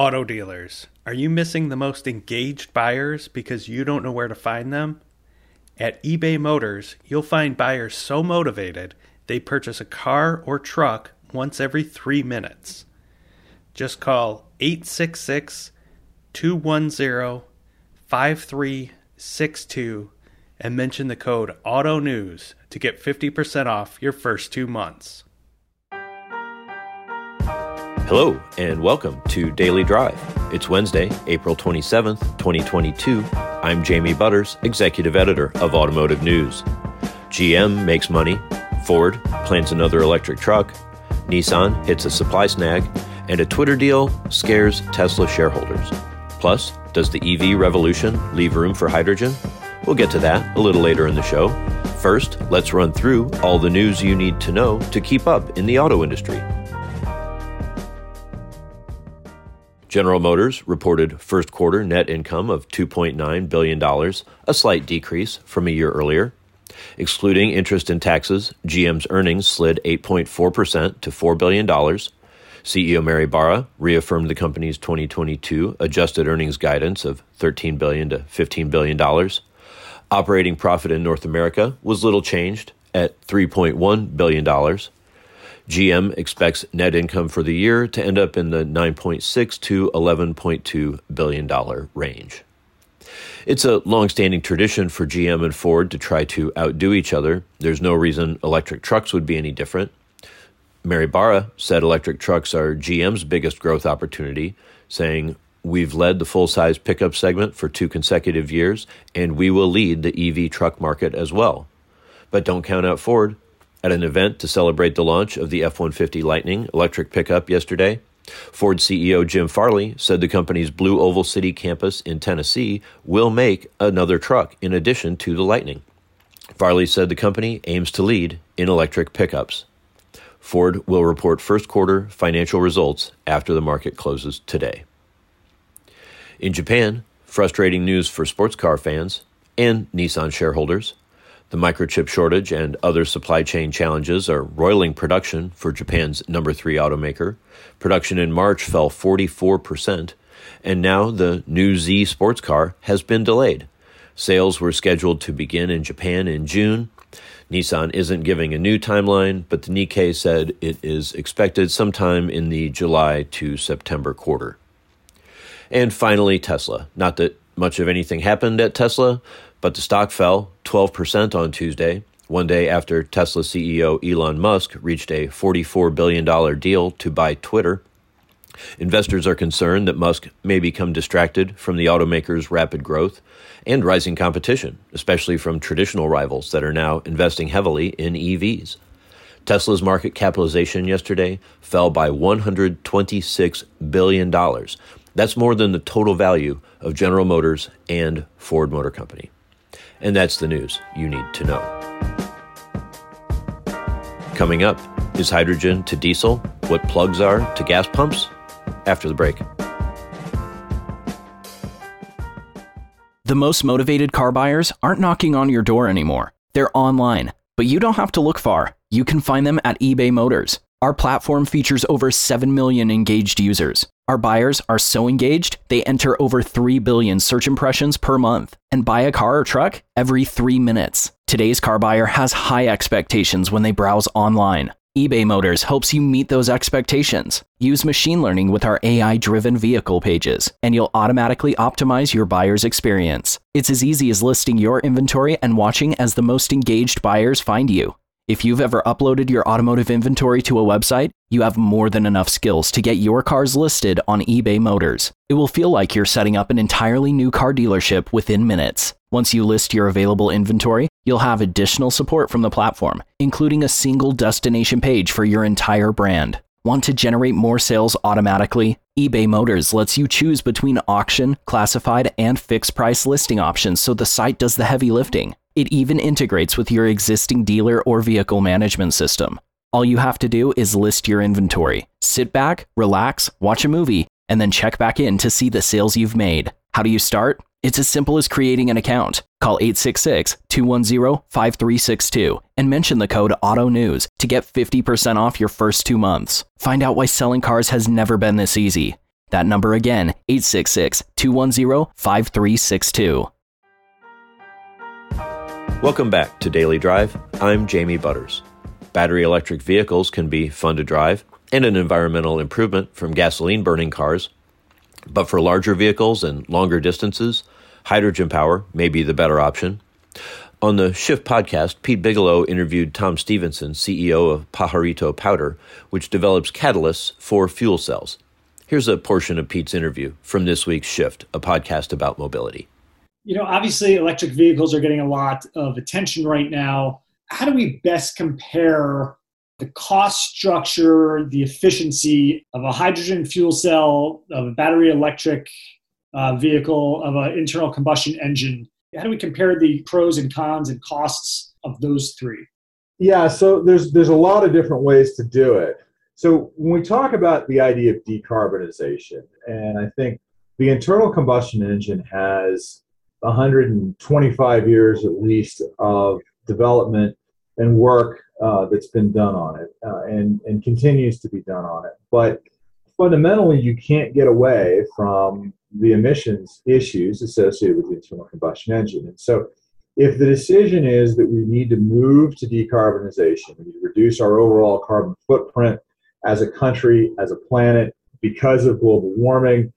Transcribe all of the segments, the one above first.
Auto dealers, are you missing the most engaged buyers because you don't know where to find them? At eBay Motors, you'll find buyers so motivated they purchase a car or truck once every three minutes. Just call 866 210 5362 and mention the code AUTONEWS to get 50% off your first two months. Hello, and welcome to Daily Drive. It's Wednesday, April 27th, 2022. I'm Jamie Butters, Executive Editor of Automotive News. GM makes money, Ford plants another electric truck, Nissan hits a supply snag, and a Twitter deal scares Tesla shareholders. Plus, does the EV revolution leave room for hydrogen? We'll get to that a little later in the show. First, let's run through all the news you need to know to keep up in the auto industry. General Motors reported first quarter net income of $2.9 billion, a slight decrease from a year earlier. Excluding interest and taxes, GM's earnings slid 8.4% to $4 billion. CEO Mary Barra reaffirmed the company's 2022 adjusted earnings guidance of 13 billion to $15 billion. Operating profit in North America was little changed at $3.1 billion. GM expects net income for the year to end up in the 9.6 to 11.2 billion dollar range. It's a long-standing tradition for GM and Ford to try to outdo each other. There's no reason electric trucks would be any different. Mary Barra said electric trucks are GM's biggest growth opportunity, saying, We've led the full size pickup segment for two consecutive years, and we will lead the EV truck market as well. But don't count out Ford. At an event to celebrate the launch of the F 150 Lightning electric pickup yesterday, Ford CEO Jim Farley said the company's Blue Oval City campus in Tennessee will make another truck in addition to the Lightning. Farley said the company aims to lead in electric pickups. Ford will report first quarter financial results after the market closes today. In Japan, frustrating news for sports car fans and Nissan shareholders. The microchip shortage and other supply chain challenges are roiling production for Japan's number three automaker. Production in March fell 44%, and now the new Z sports car has been delayed. Sales were scheduled to begin in Japan in June. Nissan isn't giving a new timeline, but the Nikkei said it is expected sometime in the July to September quarter. And finally, Tesla. Not that much of anything happened at Tesla, but the stock fell 12% on Tuesday, one day after Tesla CEO Elon Musk reached a $44 billion deal to buy Twitter. Investors are concerned that Musk may become distracted from the automaker's rapid growth and rising competition, especially from traditional rivals that are now investing heavily in EVs. Tesla's market capitalization yesterday fell by $126 billion. That's more than the total value of General Motors and Ford Motor Company. And that's the news you need to know. Coming up, is hydrogen to diesel what plugs are to gas pumps? After the break. The most motivated car buyers aren't knocking on your door anymore. They're online, but you don't have to look far. You can find them at eBay Motors. Our platform features over 7 million engaged users. Our buyers are so engaged, they enter over 3 billion search impressions per month and buy a car or truck every 3 minutes. Today's car buyer has high expectations when they browse online. eBay Motors helps you meet those expectations. Use machine learning with our AI driven vehicle pages, and you'll automatically optimize your buyer's experience. It's as easy as listing your inventory and watching as the most engaged buyers find you. If you've ever uploaded your automotive inventory to a website, you have more than enough skills to get your cars listed on eBay Motors. It will feel like you're setting up an entirely new car dealership within minutes. Once you list your available inventory, you'll have additional support from the platform, including a single destination page for your entire brand. Want to generate more sales automatically? eBay Motors lets you choose between auction, classified, and fixed price listing options so the site does the heavy lifting. It even integrates with your existing dealer or vehicle management system. All you have to do is list your inventory, sit back, relax, watch a movie, and then check back in to see the sales you've made. How do you start? It's as simple as creating an account. Call 866 210 5362 and mention the code AUTONEWS to get 50% off your first two months. Find out why selling cars has never been this easy. That number again, 866 210 5362. Welcome back to Daily Drive. I'm Jamie Butters. Battery electric vehicles can be fun to drive and an environmental improvement from gasoline burning cars. But for larger vehicles and longer distances, hydrogen power may be the better option. On the Shift podcast, Pete Bigelow interviewed Tom Stevenson, CEO of Pajarito Powder, which develops catalysts for fuel cells. Here's a portion of Pete's interview from this week's Shift, a podcast about mobility. You know, obviously, electric vehicles are getting a lot of attention right now. How do we best compare the cost structure, the efficiency of a hydrogen fuel cell, of a battery electric uh, vehicle, of an internal combustion engine? How do we compare the pros and cons and costs of those three? Yeah, so there's there's a lot of different ways to do it. So when we talk about the idea of decarbonization, and I think the internal combustion engine has 125 years at least of development and work uh, that's been done on it uh, and, and continues to be done on it. But fundamentally, you can't get away from the emissions issues associated with the internal combustion engine. And so, if the decision is that we need to move to decarbonization, we need to reduce our overall carbon footprint as a country, as a planet, because of global warming,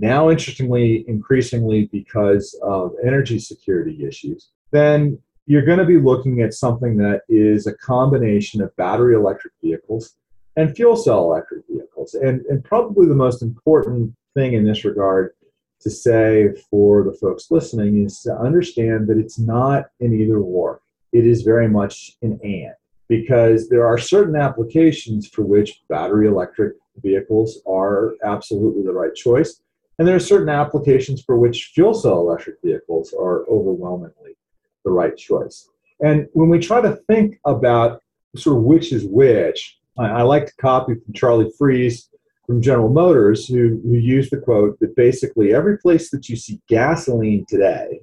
now interestingly, increasingly because of energy security issues, then you're going to be looking at something that is a combination of battery electric vehicles and fuel cell electric vehicles. And, and probably the most important thing in this regard to say for the folks listening is to understand that it's not an either or. It is very much an and because there are certain applications for which battery electric vehicles are absolutely the right choice. And there are certain applications for which fuel cell electric vehicles are overwhelmingly the right choice. And when we try to think about sort of which is which, I, I like to copy from Charlie Freese from General Motors, who, who used the quote that basically every place that you see gasoline today,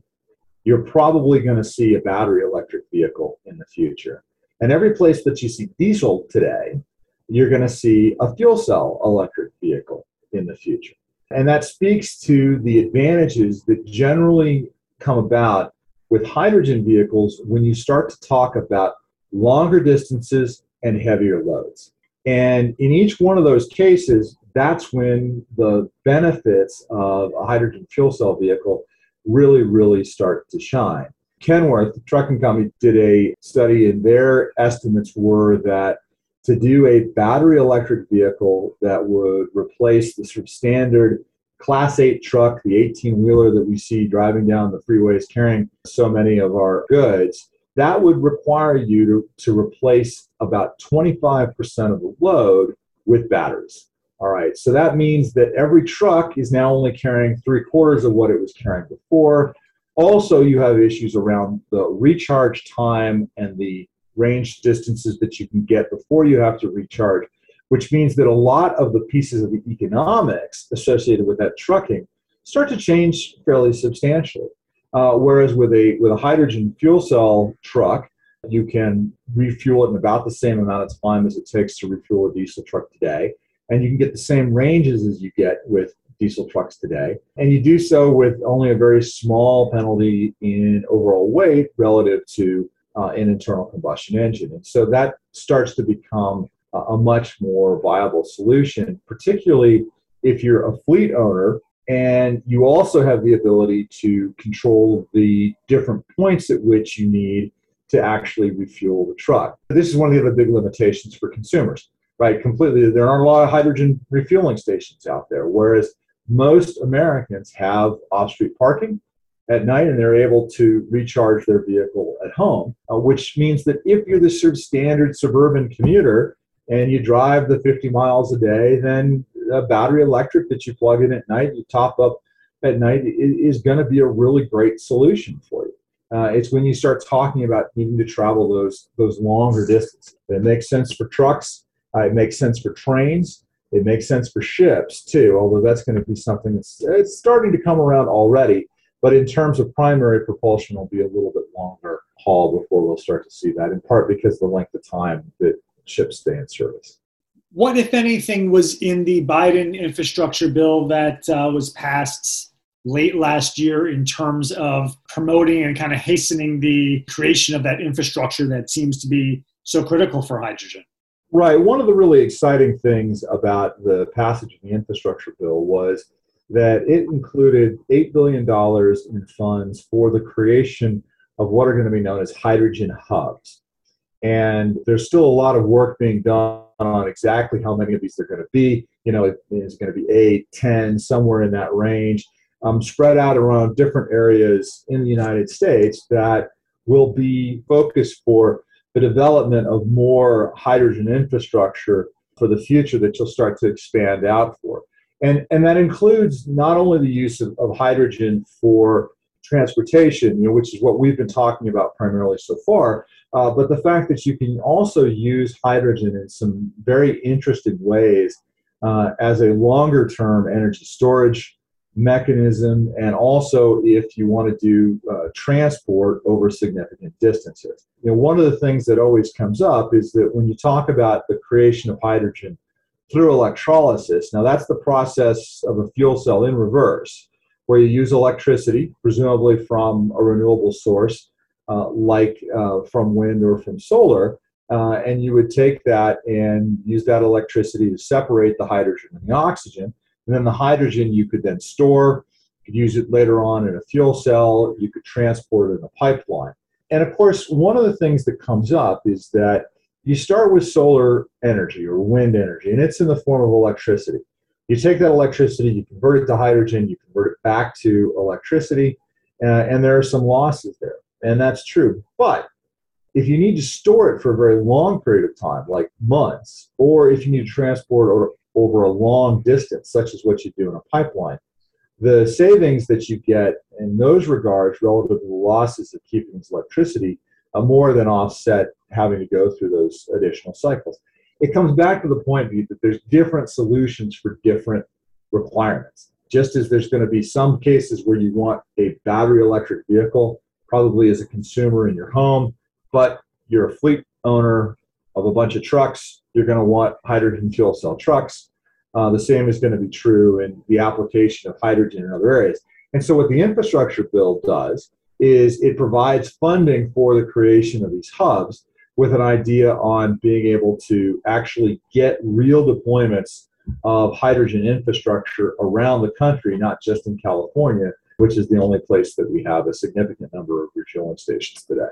you're probably going to see a battery electric vehicle in the future. And every place that you see diesel today, you're going to see a fuel cell electric vehicle in the future. And that speaks to the advantages that generally come about with hydrogen vehicles when you start to talk about longer distances and heavier loads. And in each one of those cases, that's when the benefits of a hydrogen fuel cell vehicle really, really start to shine. Kenworth, the trucking company, did a study, and their estimates were that to do a battery electric vehicle that would replace the sort of standard Class 8 truck, the 18 wheeler that we see driving down the freeways carrying so many of our goods, that would require you to, to replace about 25% of the load with batteries. All right, so that means that every truck is now only carrying three quarters of what it was carrying before. Also, you have issues around the recharge time and the range distances that you can get before you have to recharge which means that a lot of the pieces of the economics associated with that trucking start to change fairly substantially. Uh, whereas with a with a hydrogen fuel cell truck, you can refuel it in about the same amount of time as it takes to refuel a diesel truck today, and you can get the same ranges as you get with diesel trucks today, and you do so with only a very small penalty in overall weight relative to uh, an internal combustion engine, and so that starts to become a much more viable solution, particularly if you're a fleet owner and you also have the ability to control the different points at which you need to actually refuel the truck. This is one of the other big limitations for consumers, right? Completely, there aren't a lot of hydrogen refueling stations out there, whereas most Americans have off street parking at night and they're able to recharge their vehicle at home, uh, which means that if you're the sort of standard suburban commuter, and you drive the 50 miles a day, then a battery electric that you plug in at night, you top up at night, is going to be a really great solution for you. Uh, it's when you start talking about needing to travel those those longer distances. It makes sense for trucks. Uh, it makes sense for trains. It makes sense for ships too. Although that's going to be something that's it's starting to come around already. But in terms of primary propulsion, will be a little bit longer haul before we'll start to see that. In part because the length of time that ships stay in service. What, if anything, was in the Biden infrastructure bill that uh, was passed late last year in terms of promoting and kind of hastening the creation of that infrastructure that seems to be so critical for hydrogen? Right. One of the really exciting things about the passage of the infrastructure bill was that it included $8 billion in funds for the creation of what are going to be known as hydrogen hubs. And there's still a lot of work being done on exactly how many of these are going to be. You know, it is going to be eight, ten, somewhere in that range, um, spread out around different areas in the United States that will be focused for the development of more hydrogen infrastructure for the future that you'll start to expand out for. And, and that includes not only the use of, of hydrogen for transportation, you know, which is what we've been talking about primarily so far, uh, but the fact that you can also use hydrogen in some very interesting ways uh, as a longer term energy storage mechanism, and also if you want to do uh, transport over significant distances. You know, one of the things that always comes up is that when you talk about the creation of hydrogen through electrolysis, now that's the process of a fuel cell in reverse, where you use electricity, presumably from a renewable source, uh, like uh, from wind or from solar, uh, and you would take that and use that electricity to separate the hydrogen and the oxygen and then the hydrogen you could then store, you could use it later on in a fuel cell, you could transport it in a pipeline. And of course, one of the things that comes up is that you start with solar energy or wind energy, and it's in the form of electricity. You take that electricity, you convert it to hydrogen, you convert it back to electricity, uh, and there are some losses there. And that's true. But if you need to store it for a very long period of time, like months, or if you need to transport or over a long distance, such as what you do in a pipeline, the savings that you get in those regards relative to the losses of keeping this electricity more than offset having to go through those additional cycles. It comes back to the point that there's different solutions for different requirements. Just as there's going to be some cases where you want a battery electric vehicle, probably as a consumer in your home, but you're a fleet owner of a bunch of trucks, you're going to want hydrogen fuel cell trucks. Uh, the same is going to be true in the application of hydrogen in other areas. And so, what the infrastructure bill does is it provides funding for the creation of these hubs with an idea on being able to actually get real deployments of hydrogen infrastructure around the country, not just in California, which is the only place that we have a significant number of refueling stations today.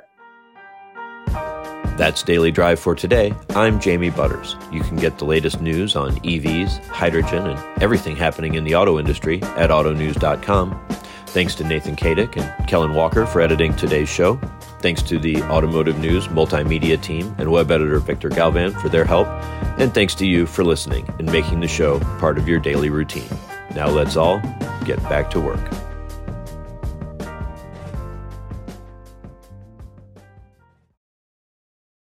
That's Daily Drive for today. I'm Jamie Butters. You can get the latest news on EVs, hydrogen, and everything happening in the auto industry at autonews.com. Thanks to Nathan Kadick and Kellen Walker for editing today's show. Thanks to the Automotive News multimedia team and web editor Victor Galvan for their help. And thanks to you for listening and making the show part of your daily routine. Now let's all get back to work.